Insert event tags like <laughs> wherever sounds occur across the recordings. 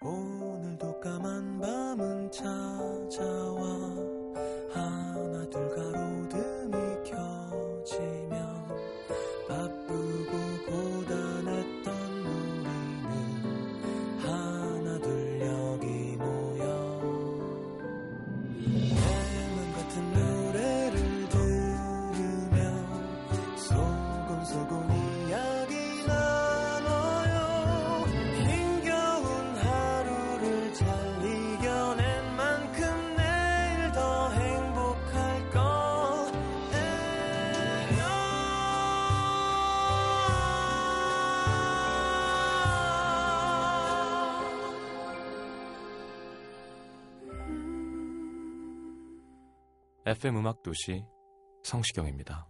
오늘도 까만 밤은 찾아와. 하나 둘가 FM 음악 도시 성시경입니다.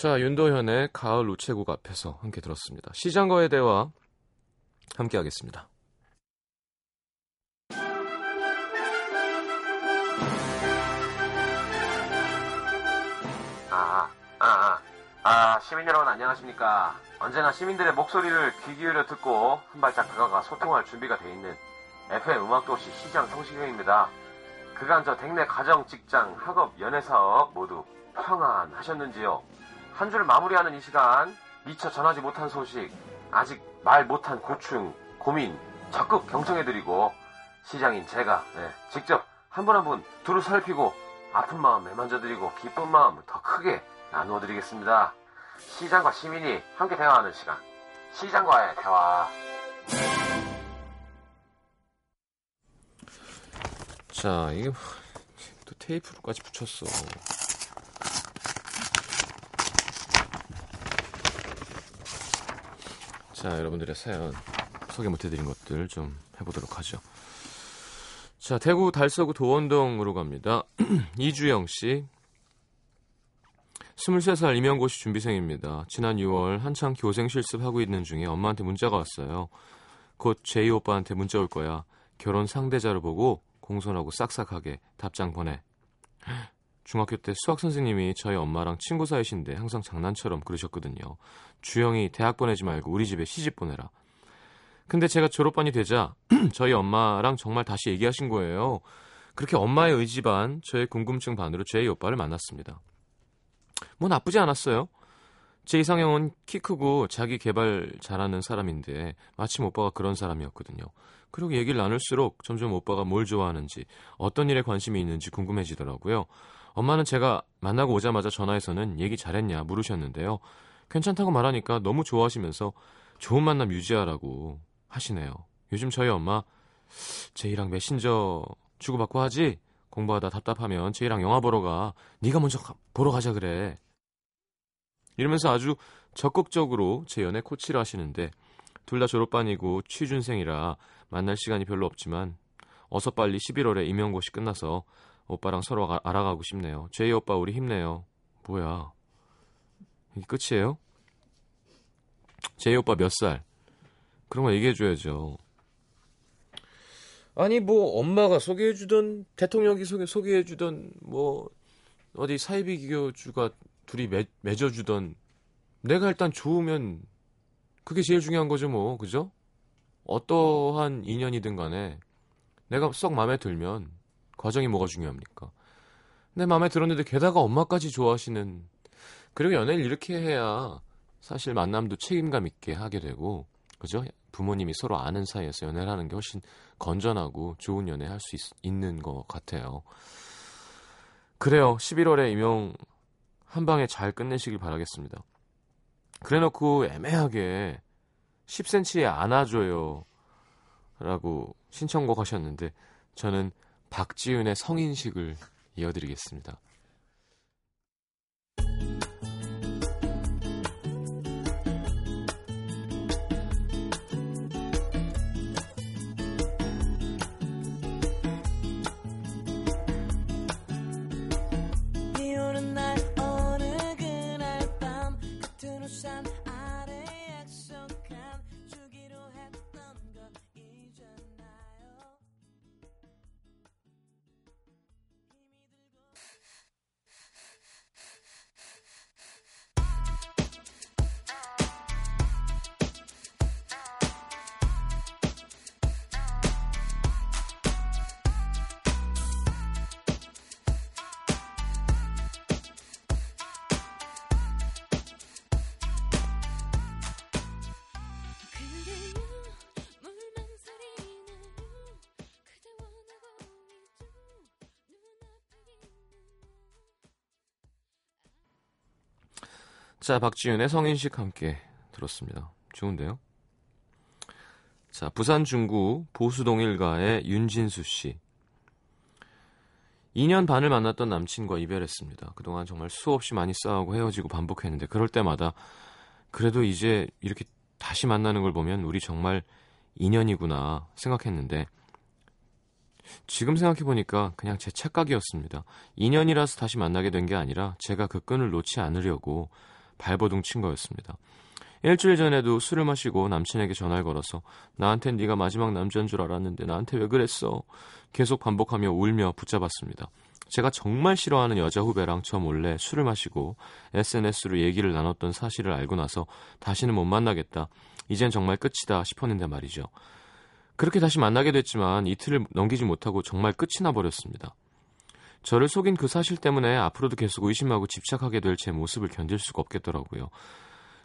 자, 윤도현의 가을 우체국 앞에서 함께 들었습니다. 시장과의 대화 함께 하겠습니다. 아, 아, 아, 아, 시민 여러분 안녕하십니까. 언제나 시민들의 목소리를 귀 기울여 듣고 한 발짝 다가가 소통할 준비가 돼 있는 FM 음악도시 시장 성시경입니다. 그간 저 댁내 가정, 직장, 학업, 연애사업 모두 평안하셨는지요? 한줄 마무리하는 이 시간 미처 전하지 못한 소식, 아직 말 못한 고충, 고민 적극 경청해드리고 시장인 제가 네, 직접 한 분 한분 두루 살피고 아픈 마음 매만져드리고 기쁜 마음 더 크게 나누어드리겠습니다. 시장과 시민이 함께 대화하는 시간. 시장과의 대화. 자, 이게 뭐, 또 테이프로까지 붙였어. 자, 여러분들의 사연 소개 못해드린 것들 좀 해보도록 하죠. 자, 대구 달서구 도원동으로 갑니다. <clears throat> 이주영 씨. 23살 임용고시 준비생입니다. 지난 6월 한창 교생 실습하고 있는 중에 엄마한테 문자가 왔어요. 곧 제이 오빠한테 문자 올 거야. 결혼 상대자를 보고 공손하고 싹싹하게 답장 보내. 중학교 때 수학 선생님이 저희 엄마랑 친구 사이신데 항상 장난처럼 그러셨거든요. 주영이 대학 보내지 말고 우리 집에 시집 보내라. 근데 제가 졸업반이 되자 <clears throat> 저희 엄마랑 정말 다시 얘기하신 거예요. 그렇게 엄마의 의지 반, 저의 궁금증 반으로 제이 오빠를 만났습니다. 뭐 나쁘지 않았어요. 제 이상형은 키 크고 자기 개발 잘하는 사람인데 마침 오빠가 그런 사람이었거든요. 그리고 얘기를 나눌수록 점점 오빠가 뭘 좋아하는지 어떤 일에 관심이 있는지 궁금해지더라고요. 엄마는 제가 만나고 오자마자 전화해서는 얘기 잘했냐 물으셨는데요. 괜찮다고 말하니까 너무 좋아하시면서 좋은 만남 유지하라고 하시네요. 요즘 저희 엄마 제이랑 메신저 주고받고 하지? 공부하다 답답하면 제이랑 영화 보러 가. 네가 먼저 가, 보러 가자 그래. 이러면서 아주 적극적으로 제 연애 코치를 하시는데 둘 다 졸업반이고 취준생이라 만날 시간이 별로 없지만 어서 빨리 11월에 임용고시 끝나서 오빠랑 서로 아, 알아가고 싶네요. 제이 오빠 우리 힘내요. 뭐야? 이게 끝이에요? 제이 오빠 몇 살? 그런 거 얘기해줘야죠. 아니 뭐 엄마가 소개해주던 대통령이 소개 소개해주던 뭐 어디 사이비 기교주가 둘이 맺, 맺어주던 내가 일단 좋으면 그게 제일 중요한 거죠 뭐 그죠? 어떠한 인연이든 간에 내가 썩 마음에 들면 과정이 뭐가 중요합니까? 내 마음에 들었는데 게다가 엄마까지 좋아하시는 그리고 연애를 이렇게 해야 사실 만남도 책임감 있게 하게 되고 그죠? 부모님이 서로 아는 사이에서 연애를 하는 게 훨씬 건전하고 좋은 연애 할 수 있는 것 같아요. 그래요. 11월에 임용 한 방에 잘 끝내시길 바라겠습니다. 그래놓고 애매하게 10cm에 안아줘요. 라고 신청곡 하셨는데 저는 박지윤의 성인식을 이어드리겠습니다. 자, 박지윤의 성인식 함께 들었습니다. 좋은데요? 자, 부산 중구 보수동 일가의 윤진수 씨. 2년 반을 만났던 남친과 이별했습니다. 그동안 정말 수없이 많이 싸우고 헤어지고 반복했는데 그럴 때마다 그래도 이제 이렇게 다시 만나는 걸 보면 우리 정말 인연이구나 생각했는데 지금 생각해보니까 그냥 제 착각이었습니다. 인연이라서 다시 만나게 된 게 아니라 제가 그 끈을 놓지 않으려고 발버둥 친 거였습니다. 일주일 전에도 술을 마시고 남친에게 전화를 걸어서 나한텐 네가 마지막 남자인 줄 알았는데 나한테 왜 그랬어? 계속 반복하며 울며 붙잡았습니다. 제가 정말 싫어하는 여자 후배랑 저 몰래 술을 마시고 SNS로 얘기를 나눴던 사실을 알고 나서 다시는 못 만나겠다. 이젠 정말 끝이다 싶었는데 말이죠. 그렇게 다시 만나게 됐지만 이틀을 넘기지 못하고 정말 끝이 나버렸습니다. 저를 속인 그 사실 때문에 앞으로도 계속 의심하고 집착하게 될 제 모습을 견딜 수가 없겠더라고요.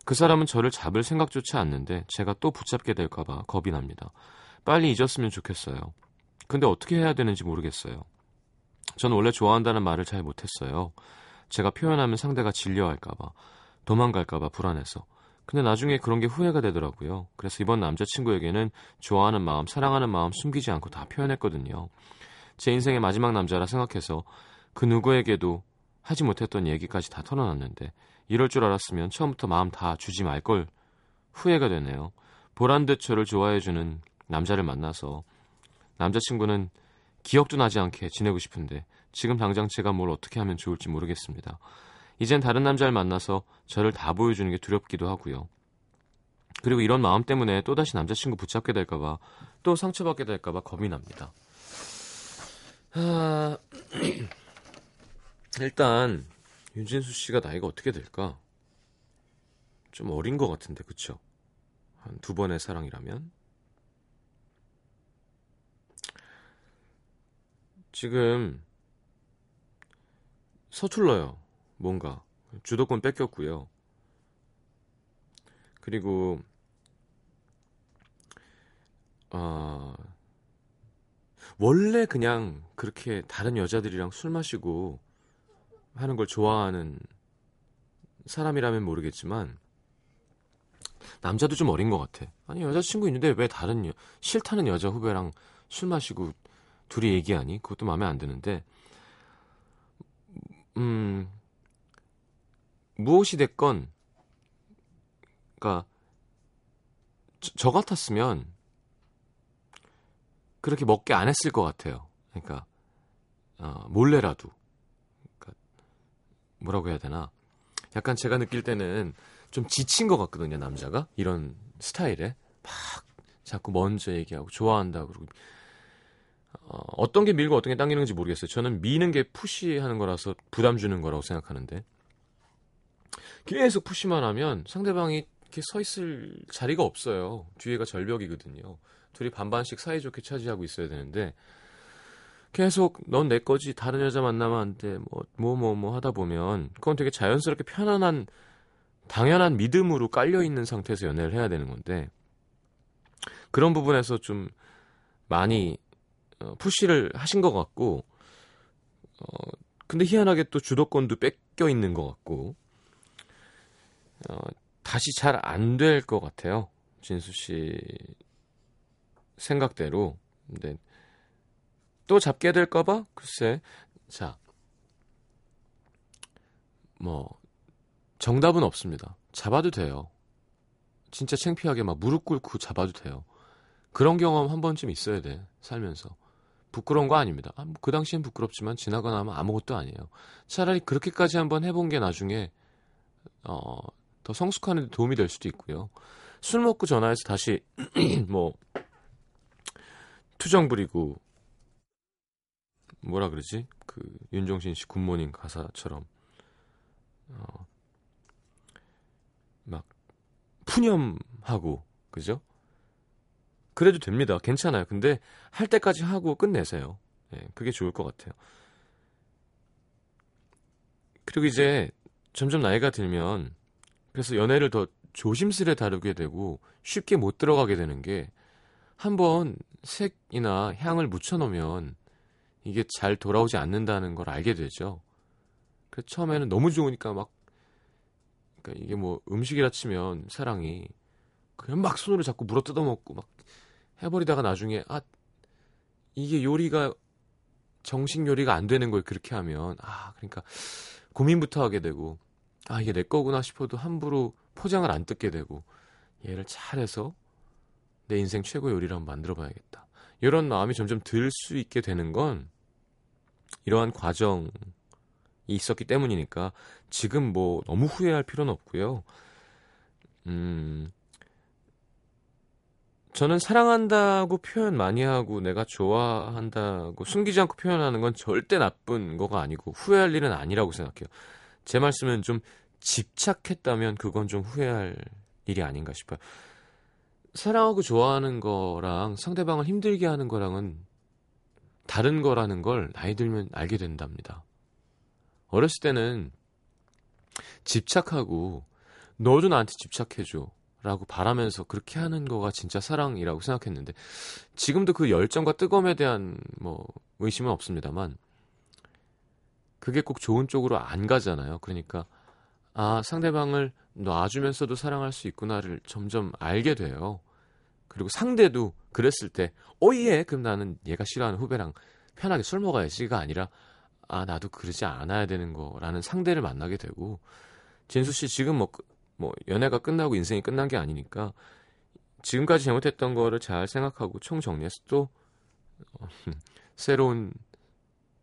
그 사람은 저를 잡을 생각조차 않는데 제가 또 붙잡게 될까봐 겁이 납니다. 빨리 잊었으면 좋겠어요. 근데 어떻게 해야 되는지 모르겠어요. 저는 원래 좋아한다는 말을 잘 못했어요. 제가 표현하면 상대가 질려할까봐, 도망갈까봐 불안해서. 근데 나중에 그런 게 후회가 되더라고요. 그래서 이번 남자친구에게는 좋아하는 마음, 사랑하는 마음 숨기지 않고 다 표현했거든요. 제 인생의 마지막 남자라 생각해서 그 누구에게도 하지 못했던 얘기까지 다 털어놨는데 이럴 줄 알았으면 처음부터 마음 다 주지 말 걸 후회가 되네요. 보란 듯 저를 좋아해주는 남자를 만나서 남자친구는 기억도 나지 않게 지내고 싶은데 지금 당장 제가 뭘 어떻게 하면 좋을지 모르겠습니다. 이젠 다른 남자를 만나서 저를 다 보여주는 게 두렵기도 하고요. 그리고 이런 마음 때문에 또다시 남자친구 붙잡게 될까봐 또 상처받게 될까봐 겁이 납니다. 아... <clears throat> 일단 윤진수 씨가 나이가 어떻게 될까? 좀 어린 것 같은데, 그쵸? 한 두 번의 사랑이라면? 지금 서툴러요. 뭔가 주도권 뺏겼고요. 그리고 아 원래 그냥 그렇게 다른 여자들이랑 술 마시고 하는 걸 좋아하는 사람이라면 모르겠지만 남자도 좀 어린 것 같아. 아니 여자친구 있는데 왜 다른 여, 싫다는 여자 후배랑 술 마시고 둘이 얘기하니? 그것도 마음에 안 드는데 음 무엇이 됐건 그러니까 저, 저 같았으면 그렇게 먹게 안 했을 것 같아요. 그러니까 어, 몰래라도. 뭐라고 해야 되나? 약간 제가 느낄 때는 좀 지친 것 같거든요 남자가. 이런 스타일에. 막 자꾸 먼저 얘기하고 좋아한다 그러고. 어, 어떤 게 밀고 어떤 게 당기는지 모르겠어요. 저는 미는 게 푸시하는 거라서 부담 주는 거라고 생각하는데. 계속 푸시만 하면 상대방이 이렇게 서 있을 자리가 없어요. 뒤에가 절벽이거든요 둘이 반반씩 사이좋게 차지하고 있어야 되는데 계속 넌 내 거지 다른 여자 만나면 안 돼 뭐 뭐 뭐 뭐 하다 보면 그건 되게 자연스럽게 편안한 당연한 믿음으로 깔려 있는 상태에서 연애를 해야 되는 건데 그런 부분에서 좀 많이 어, 푸시를 하신 것 같고 어 근데 희한하게 또 주도권도 뺏겨 있는 것 같고 어 다시 잘 안 될 것 같아요 진수 씨 생각대로 근데 또 잡게 될까봐? 글쎄. 자. 뭐, 정답은 없습니다. 잡아도 돼요. 진짜 창피하게 막 무릎 꿇고 잡아도 돼요. 그런 경험 한 번쯤 있어야 돼. 살면서. 부끄러운 거 아닙니다. 아, 뭐그 당시엔 부끄럽지만 지나고 나면 아무것도 아니에요. 차라리 그렇게까지 한번 해본 게 나중에 어, 더 성숙하는 데 도움이 될 수도 있고요. 술 먹고 전화해서 다시 <clears throat> 뭐 투정 부리고 뭐라 그러지? 그 윤종신 씨 굿모닝 가사처럼 어, 막 푸념하고 그죠? 그래도 됩니다. 괜찮아요. 근데 할 때까지 하고 끝내세요. 예, 그게 좋을 것 같아요. 그리고 이제 점점 나이가 들면 그래서 연애를 더 조심스레 다루게 되고 쉽게 못 들어가게 되는 게 한번 색이나 향을 묻혀놓으면 이게 잘 돌아오지 않는다는 걸 알게 되죠. 그래서 처음에는 너무 좋으니까 막 그러니까 이게 뭐 음식이라 치면 사랑이 그냥 막 손으로 자꾸 물어 뜯어먹고 막 해버리다가 나중에 아 이게 요리가 정식 요리가 안 되는 걸 그렇게 하면 아 그러니까 고민부터 하게 되고 아 이게 내 거구나 싶어도 함부로 포장을 안 뜯게 되고 얘를 잘해서 내 인생 최고 요리를 한번 만들어 봐야겠다. 이런 마음이 점점 들 수 있게 되는 건 이러한 과정이 있었기 때문이니까 지금 뭐 너무 후회할 필요는 없고요. 음, 저는 사랑한다고 표현 많이 하고 내가 좋아한다고 숨기지 않고 표현하는 건 절대 나쁜 거가 아니고 후회할 일은 아니라고 생각해요. 제 말씀은 좀 집착했다면 그건 좀 후회할 일이 아닌가 싶어요. 사랑하고 좋아하는 거랑 상대방을 힘들게 하는 거랑은 다른 거라는 걸 나이 들면 알게 된답니다. 어렸을 때는 집착하고 너도 나한테 집착해줘. 라고 바라면서 그렇게 하는 거가 진짜 사랑이라고 생각했는데 지금도 그 열정과 뜨거움에 대한 뭐 의심은 없습니다만 그게 꼭 좋은 쪽으로 안 가잖아요. 그러니까 아 상대방을 놔주면서도 사랑할 수 있구나를 점점 알게 돼요. 그리고 상대도 그랬을 때 오예 그럼 나는 얘가 싫어하는 후배랑 편하게 술 먹어야지가 아니라 아 나도 그러지 않아야 되는 거라는 상대를 만나게 되고 진수 씨 지금 뭐 뭐 연애가 끝나고 인생이 끝난 게 아니니까 지금까지 잘못했던 거를 잘 생각하고 총 정리해서 또 어, <laughs> 새로운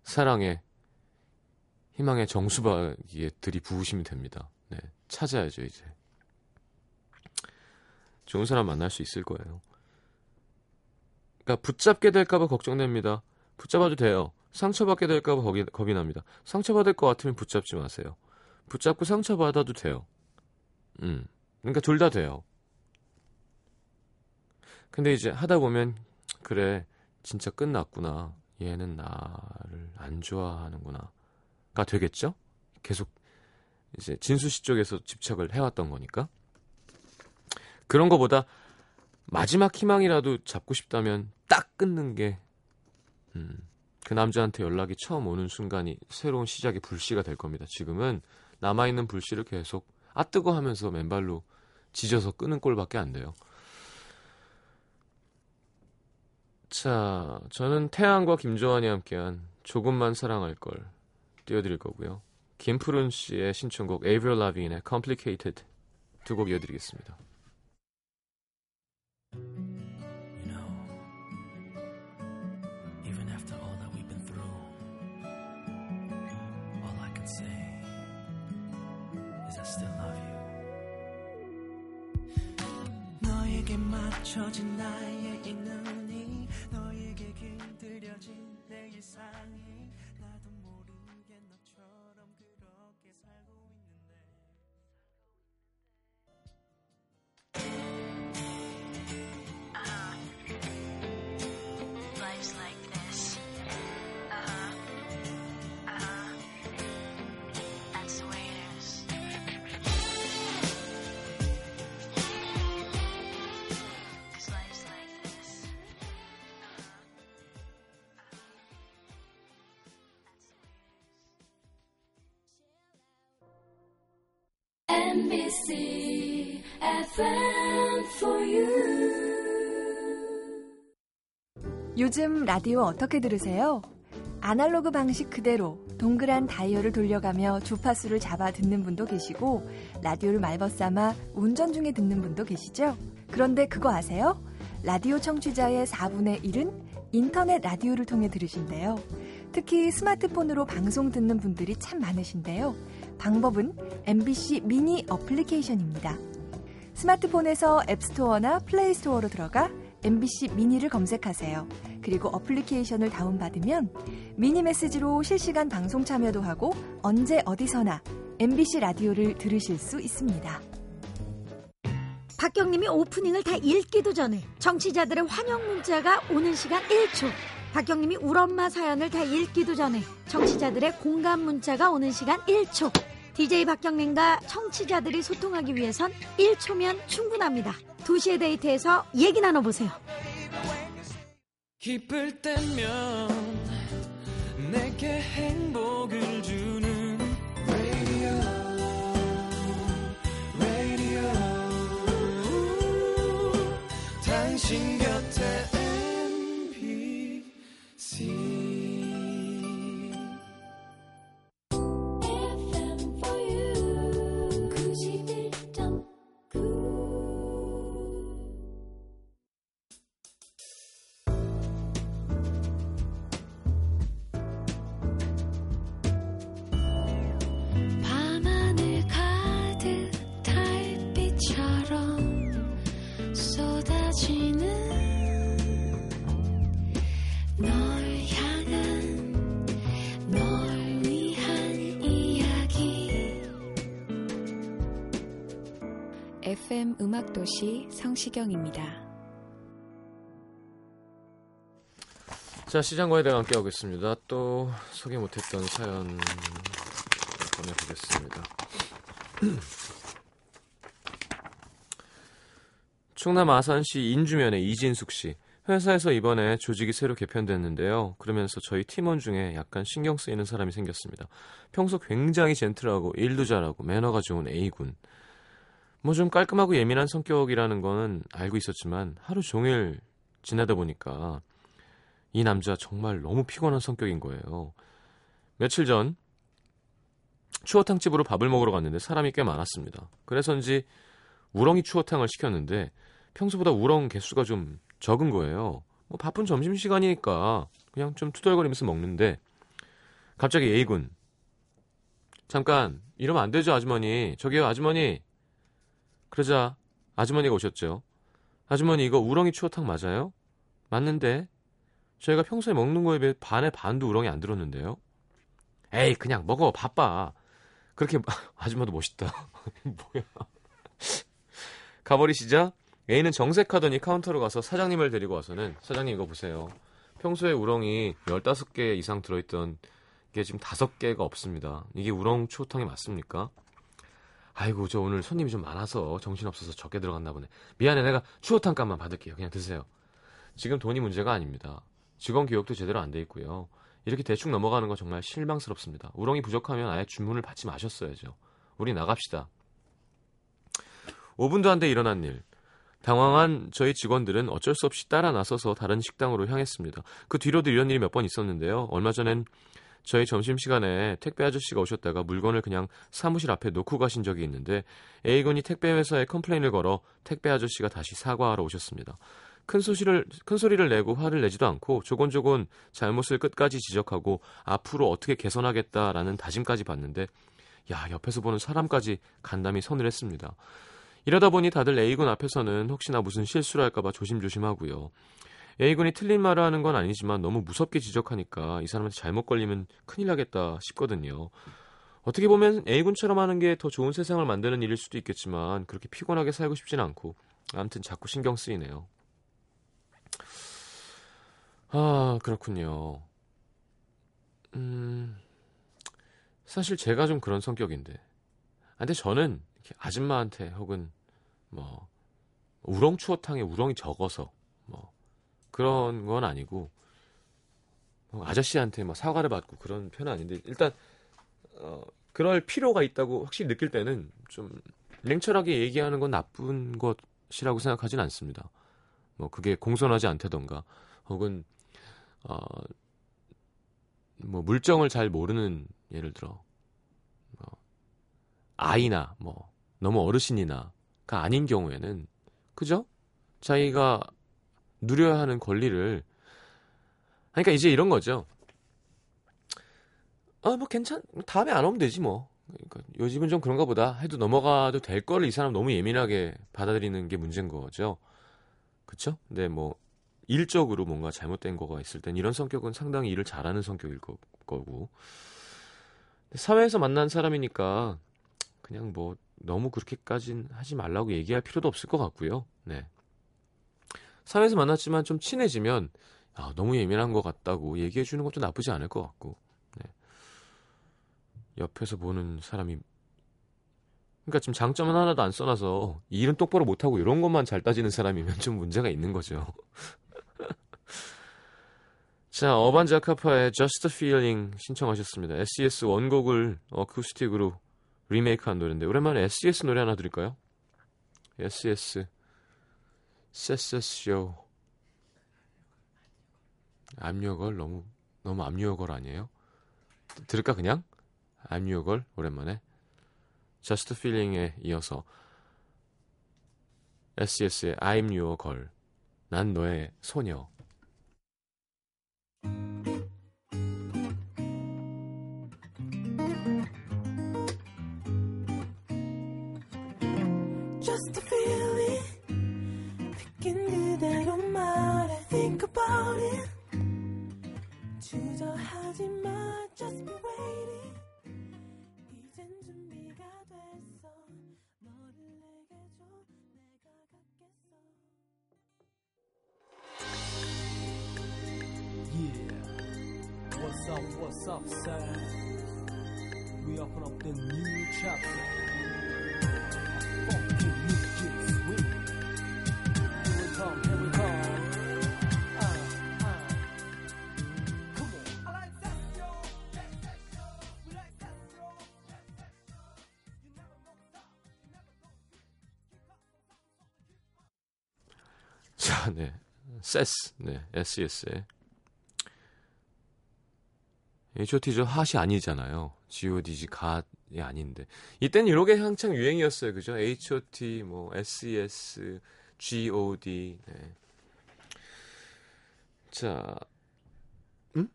사랑의 희망의 정수박에 들이부으시면 됩니다. 네, 찾아야죠 이제. 좋은 사람 만날 수 있을 거예요. 그러니까 붙잡게 될까봐 걱정됩니다. 붙잡아도 돼요. 상처받게 될까봐 겁이, 겁이 납니다. 상처받을 것 같으면 붙잡지 마세요. 붙잡고 상처받아도 돼요. 음. 그러니까 둘 다 돼요. 근데 이제 하다 보면 그래 진짜 끝났구나. 얘는 나를 안 좋아하는구나 가 되겠죠? 계속 이제 진수 씨 쪽에서 집착을 해왔던 거니까 그런 거보다 마지막 희망이라도 잡고 싶다면 딱 끊는 게 음, 그 남자한테 연락이 처음 오는 순간이 새로운 시작의 불씨가 될 겁니다. 지금은 남아있는 불씨를 계속 아 뜨거 하면서 맨발로 지져서 끄는 꼴밖에 안 돼요. 자, 저는 태양과 김조한이 함께한 조금만 사랑할 걸 띄워드릴 거고요. 김푸른 씨의 신청곡 에이브럴 라빈의 Complicated 두 곡 이어드리겠습니다. 맞춰 MBC FM for you. 요즘 라디오 어떻게 들으세요? 아날로그 방식 그대로 동그란 다이얼을 돌려가며 주파수를 잡아 듣는 분도 계시고 라디오를 말벗삼아 운전 중에 듣는 분도 계시죠? 그런데 그거 아세요? 라디오 청취자의 4분의 1은 인터넷 라디오를 통해 들으신대요. 특히 스마트폰으로 방송 듣는 분들이 참 많으신데요. 방법은 MBC 미니 어플리케이션입니다. 스마트폰에서 앱스토어나 플레이스토어로 들어가 MBC 미니를 검색하세요. 그리고 어플리케이션을 다운받으면 미니 메시지로 실시간 방송 참여도 하고 언제 어디서나 MBC 라디오를 들으실 수 있습니다. 박경림이 오프닝을 다 읽기도 전에 청취자들의 환영 문자가 오는 시간 1초. 박경림이 울엄마 사연을 다 읽기도 전에 청취자들의 공감 문자가 오는 시간 1초. DJ 박경림과 청취자들이 소통하기 위해선 1초면 충분합니다. 2시의 데이트에서 얘기 나눠보세요. 기쁠 때면 내게 행복을 주 FM 음악도시 성시경입니다. 자, 시장과에 대해 함께하고 있습니다. 또 소개 못했던 사연 보내보겠습니다. <clears throat> 충남 아산시 인주면의 이진숙 씨. 회사에서 이번에 조직이 새로 개편됐는데요. 그러면서 저희 팀원 중에 약간 신경 쓰이는 사람이 생겼습니다. 평소 굉장히 젠틀하고 일도 잘하고 매너가 좋은 A군. 뭐 좀 깔끔하고 예민한 성격이라는 거는 알고 있었지만 하루 종일 지내다 보니까 이 남자 정말 너무 피곤한 성격인 거예요. 며칠 전 추어탕 집으로 밥을 먹으러 갔는데 사람이 꽤 많았습니다. 그래서인지 우렁이 추어탕을 시켰는데 평소보다 우렁 개수가 좀 적은 거예요. 뭐 바쁜 점심 시간이니까 그냥 좀 투덜거리면서 먹는데 갑자기 A군 잠깐 이러면 안 되죠 아주머니 저기요 아주머니 그러자 아주머니가 오셨죠. 아주머니 이거 우렁이 추어탕 맞아요? 맞는데 저희가 평소에 먹는 거에 비해 반의 반도 우렁이 안 들었는데요. 에이 그냥 먹어 바빠. 그렇게 <laughs> 아줌마도 멋있다. <laughs> 뭐야. 가버리시자 A는 정색하더니 카운터로 가서 사장님을 데리고 와서는 사장님 이거 보세요. 평소에 우렁이 15개 이상 들어있던 게 지금 5개가 없습니다. 이게 우렁 추어탕이 맞습니까? 아이고 저 오늘 손님이 좀 많아서 정신없어서 적게 들어갔나 보네. 미안해 내가 추어탕 값만 받을게요. 그냥 드세요. 지금 돈이 문제가 아닙니다. 직원 교육도 제대로 안 돼 있고요. 이렇게 대충 넘어가는 거 정말 실망스럽습니다. 우렁이 부족하면 아예 주문을 받지 마셨어야죠. 우리 나갑시다. 5분도 안 돼 일어난 일. 당황한 저희 직원들은 어쩔 수 없이 따라 나서서 다른 식당으로 향했습니다. 그 뒤로도 이런 일이 몇 번 있었는데요. 얼마 전엔 저희 점심시간에 택배 아저씨가 오셨다가 물건을 그냥 사무실 앞에 놓고 가신 적이 있는데 A군이 택배 회사에 complain을 걸어 택배 아저씨가 다시 사과하러 오셨습니다. 큰 소리를 큰 소리를 내고 화를 내지도 않고 조곤조곤 잘못을 끝까지 지적하고 앞으로 어떻게 개선하겠다라는 다짐까지 받는데 야 옆에서 보는 사람까지 간담이 서늘했습니다. 이러다 보니 다들 A군 앞에서는 혹시나 무슨 실수를 할까봐 조심조심하고요. A군이 틀린 말을 하는 건 아니지만 너무 무섭게 지적하니까 이 사람한테 잘못 걸리면 큰일 나겠다 싶거든요. 어떻게 보면 A군처럼 하는 게 더 좋은 세상을 만드는 일일 수도 있겠지만 그렇게 피곤하게 살고 싶진 않고 아무튼 자꾸 신경 쓰이네요. 아, 그렇군요. 음, 사실 제가 좀 그런 성격인데. 아, 근데 저는 아줌마한테 혹은 뭐, 우렁 추어탕에 우렁이 적어서 뭐, 그런 건 아니고, 뭐 아저씨한테 막 사과를 받고 그런 편은 아닌데, 일단, 어, 그럴 필요가 있다고 확실히 느낄 때는 좀 냉철하게 얘기하는 건 나쁜 것이라고 생각하진 않습니다. 뭐, 그게 공손하지 않다던가, 혹은 어, 뭐 물정을 잘 모르는 예를 들어 뭐 아이나 뭐 너무 어르신이나가 아닌 경우에는 그죠? 자기가 누려야 하는 권리를 그러니까 이제 이런 거죠. 아 뭐 괜찮 다음에 안 오면 되지 뭐. 그러니까 요즘은 좀 그런가 보다 해도 넘어가도 될 거를 이 사람 너무 예민하게 받아들이는 게 문제인 거죠. 그쵸? 근데 뭐 일적으로 뭔가 잘못된 거가 있을 땐 이런 성격은 상당히 일을 잘하는 성격일 거, 고 사회에서 만난 사람이니까 그냥 뭐 너무 그렇게까진 하지 말라고 얘기할 필요도 없을 것 같고요. 네. 사회에서 만났지만 좀 친해지면 아, 너무 예민한 것 같다고 얘기해 주는 것도 나쁘지 않을 것 같고. 네. 옆에서 보는 사람이 그러니까 지금 장점은 하나도 안 써놔서 일은 똑바로 못하고 이런 것만 잘 따지는 사람이면 좀 문제가 있는 거죠. <laughs> 자, 어반 자카파의 Just a Feeling 신청하셨습니다. SES 원곡을 어쿠스틱으로 리메이크한 노래인데 오랜만에 SES 노래 하나 드릴까요? SES 세세쇼 girl 너무 너무 girl 아니에요? 들을까 그냥? Girl 오랜만에 Just Feeling에 이어서 SES의 I'm your girl 난 너의 소녀 주저하지 마 Just be waiting 이젠 준비가 됐어 너를 내게 줘 내가 갖겠어 Yeah. What's up, what's up, sir? We open up the new chapter. 네. 세스, 네, SES의 H.O.T.죠. 핫이 아니잖아요. G.O.D.G. 갓이 아닌데. 이땐 이렇게 한창 유행이었어요. 그죠? H.O.T., 뭐, S.E.S., G.O.D. 네. 자, 음?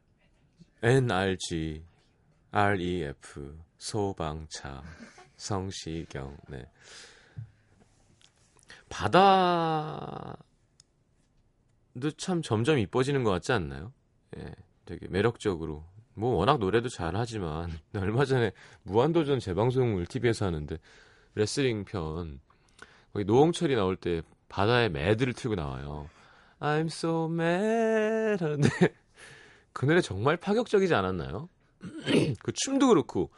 N.R.G., R.E.F., 소방차, 성시경, 네. 바다도 참 점점 이뻐지는 것 같지 않나요? 예, 되게 매력적으로. 뭐 워낙 노래도 잘하지만 <laughs> 얼마 전에 무한도전 재방송을 TV에서 하는데 레슬링 편 거기 노홍철이 나올 때 바다에 매드를 틀고 나와요. I'm so mad 하는데 <laughs> 그 노래 정말 파격적이지 않았나요? <clears throat> 그 춤도 그렇고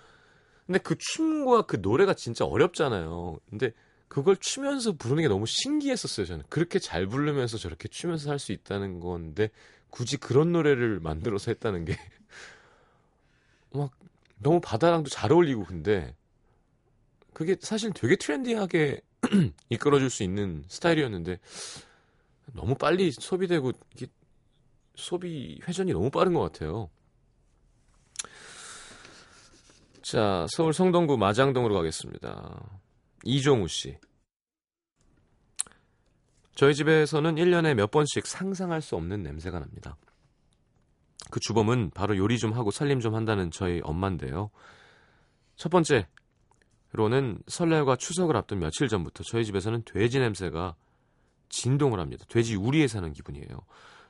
근데 그 춤과 그 노래가 진짜 어렵잖아요. 근데 그걸 추면서 부르는 게 너무 신기했었어요, 저는. 그렇게 잘 부르면서 저렇게 추면서 할 수 있다는 건데, 굳이 그런 노래를 만들어서 했다는 게, <laughs> 막, 너무 바다랑도 잘 어울리고, 근데, 그게 사실 되게 트렌디하게 <clears throat> 이끌어줄 수 있는 스타일이었는데, 너무 빨리 소비되고, 이게, 소비 회전이 너무 빠른 것 같아요. 자, 서울 성동구 마장동으로 가겠습니다. 이종우 씨. 저희 집에서는 1년에 몇 번씩 상상할 수 없는 냄새가 납니다. 그 주범은 바로 요리 좀 하고 살림 좀 한다는 저희 엄마인데요. 첫 번째로는 설날과 추석을 앞둔 며칠 전부터 저희 집에서는 돼지 냄새가 진동을 합니다. 돼지 우리에 사는 기분이에요.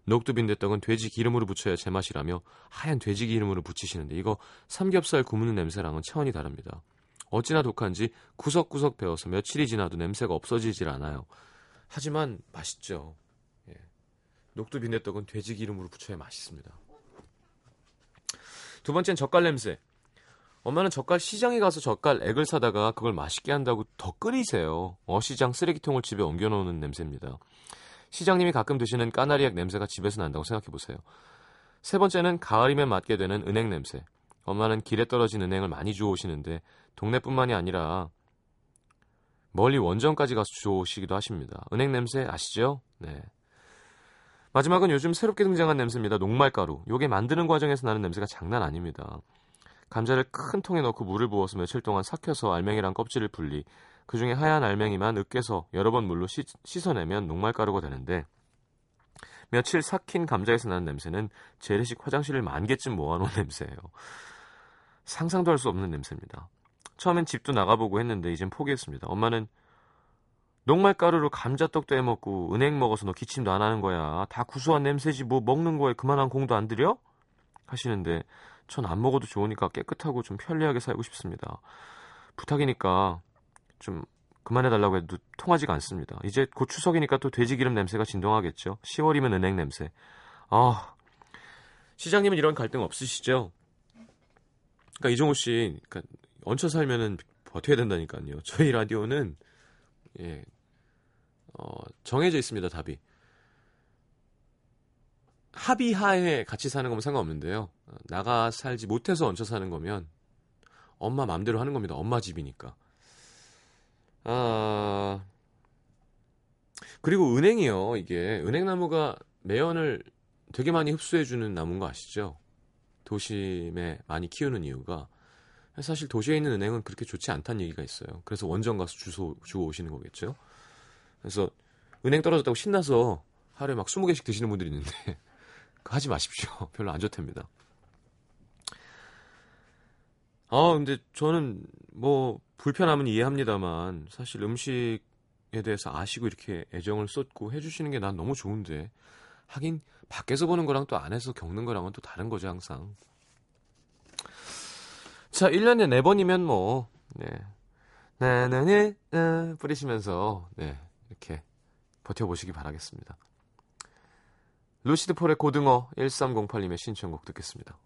녹두빈대떡은 돼지 기름으로 부쳐야 제맛이라며 하얀 돼지 기름으로 부치시는데 이거 삼겹살 구우는 냄새랑은 차원이 다릅니다. 어찌나 독한지 구석구석 배워서 며칠이 지나도 냄새가 없어지질 않아요. 하지만 맛있죠. 예. 녹두 빈대떡은 돼지 기름으로 부쳐야 맛있습니다. 두 번째는 젓갈 냄새. 엄마는 젓갈 시장에 가서 젓갈 액을 사다가 그걸 맛있게 한다고 더 끓이세요. 어시장 쓰레기통을 집에 옮겨놓는 냄새입니다. 시장님이 가끔 드시는 까나리액 냄새가 집에서 난다고 생각해보세요. 세 번째는 가을이면 맡게 되는 은행 냄새. 엄마는 길에 떨어진 은행을 많이 주워 오시는데 동네뿐만이 아니라 멀리 원정까지 가서 주워오시기도 하십니다. 은행 냄새 아시죠? 네. 마지막은 요즘 새롭게 등장한 냄새입니다. 녹말가루. 요게 만드는 과정에서 나는 냄새가 장난 아닙니다. 감자를 큰 통에 넣고 물을 부어서 며칠 동안 삭혀서 알맹이랑 껍질을 분리. 그 중에 하얀 알맹이만 으깨서 여러 번 물로 씻, 씻어내면 녹말가루가 되는데 며칠 삭힌 감자에서 나는 냄새는 재래식 화장실을 만 개쯤 모아놓은 <laughs> 냄새예요. 상상도 할 수 없는 냄새입니다. 처음엔 집도 나가보고 했는데 이젠 포기했습니다. 엄마는 녹말가루로 감자떡도 해먹고 은행 먹어서 너 기침도 안 하는 거야. 다 구수한 냄새지 뭐 먹는 거에 그만한 공도 안 들여? 하시는데 전 안 먹어도 좋으니까 깨끗하고 좀 편리하게 살고 싶습니다. 부탁이니까 좀 그만해달라고 해도 통하지가 않습니다. 이제 곧 추석이니까 또 돼지기름 냄새가 진동하겠죠. 10월이면 은행 냄새. 아, 시장님은 이런 갈등 없으시죠? 그러니까 이종호 씨, 그러니까 얹혀 살면은 버텨야 된다니까요. <laughs> 저희 라디오는 예, 어, 정해져 있습니다. 답이. 합의하에 같이 사는 거면 상관없는데요. 어, 나가 살지 못해서 얹혀 사는 거면 엄마 맘대로 하는 겁니다. 엄마 집이니까. 아, 그리고 은행이요. 이게 은행나무가 매연을 되게 많이 흡수해주는 나무인 거 아시죠? 도심에 많이 키우는 이유가 사실 도시에 있는 은행은 그렇게 좋지 않다는 얘기가 있어요. 그래서 원전 가서 주소 주워 오시는 거겠죠. 그래서 은행 떨어졌다고 신나서 하루에 막 20개씩 드시는 분들이 있는데 <laughs> 그거 하지 마십시오. <laughs> 별로 안 좋답니다. 아, 근데 저는 뭐 불편함은 이해합니다만 사실 음식에 대해서 아시고 이렇게 애정을 쏟고 해 주시는 게 난 너무 좋은데 하긴 밖에서 보는 거랑 또 안에서 겪는 거랑은 또 다른 거죠 항상. 자, 1년에 4번이면 뭐 네. 나나네 나 뿌리시면서 네. 이렇게 버텨보시기 바라겠습니다. 루시드 폴의 고등어 1308님의 신청곡 듣겠습니다.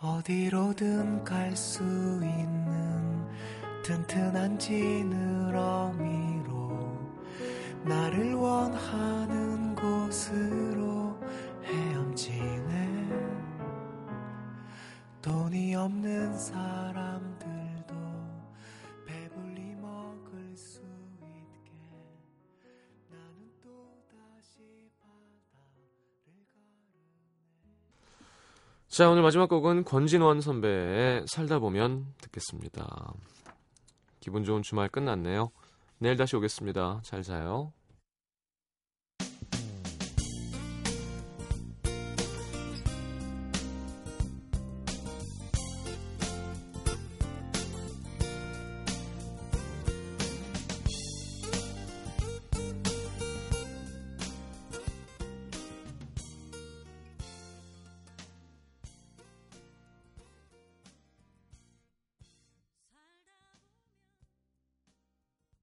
어디로든 갈 수 있는 튼튼한 지느러미로 나를 원하는 곳으로 헤엄치네 돈이 없는 사람들도 배불리 먹을 수 있게 나는 또 다시 바다를 가르네 자, 오늘 마지막 곡은 권진원 선배의 살다 보면 듣겠습니다. 기분 좋은 주말 끝났네요. 내일 다시 오겠습니다. 잘 자요.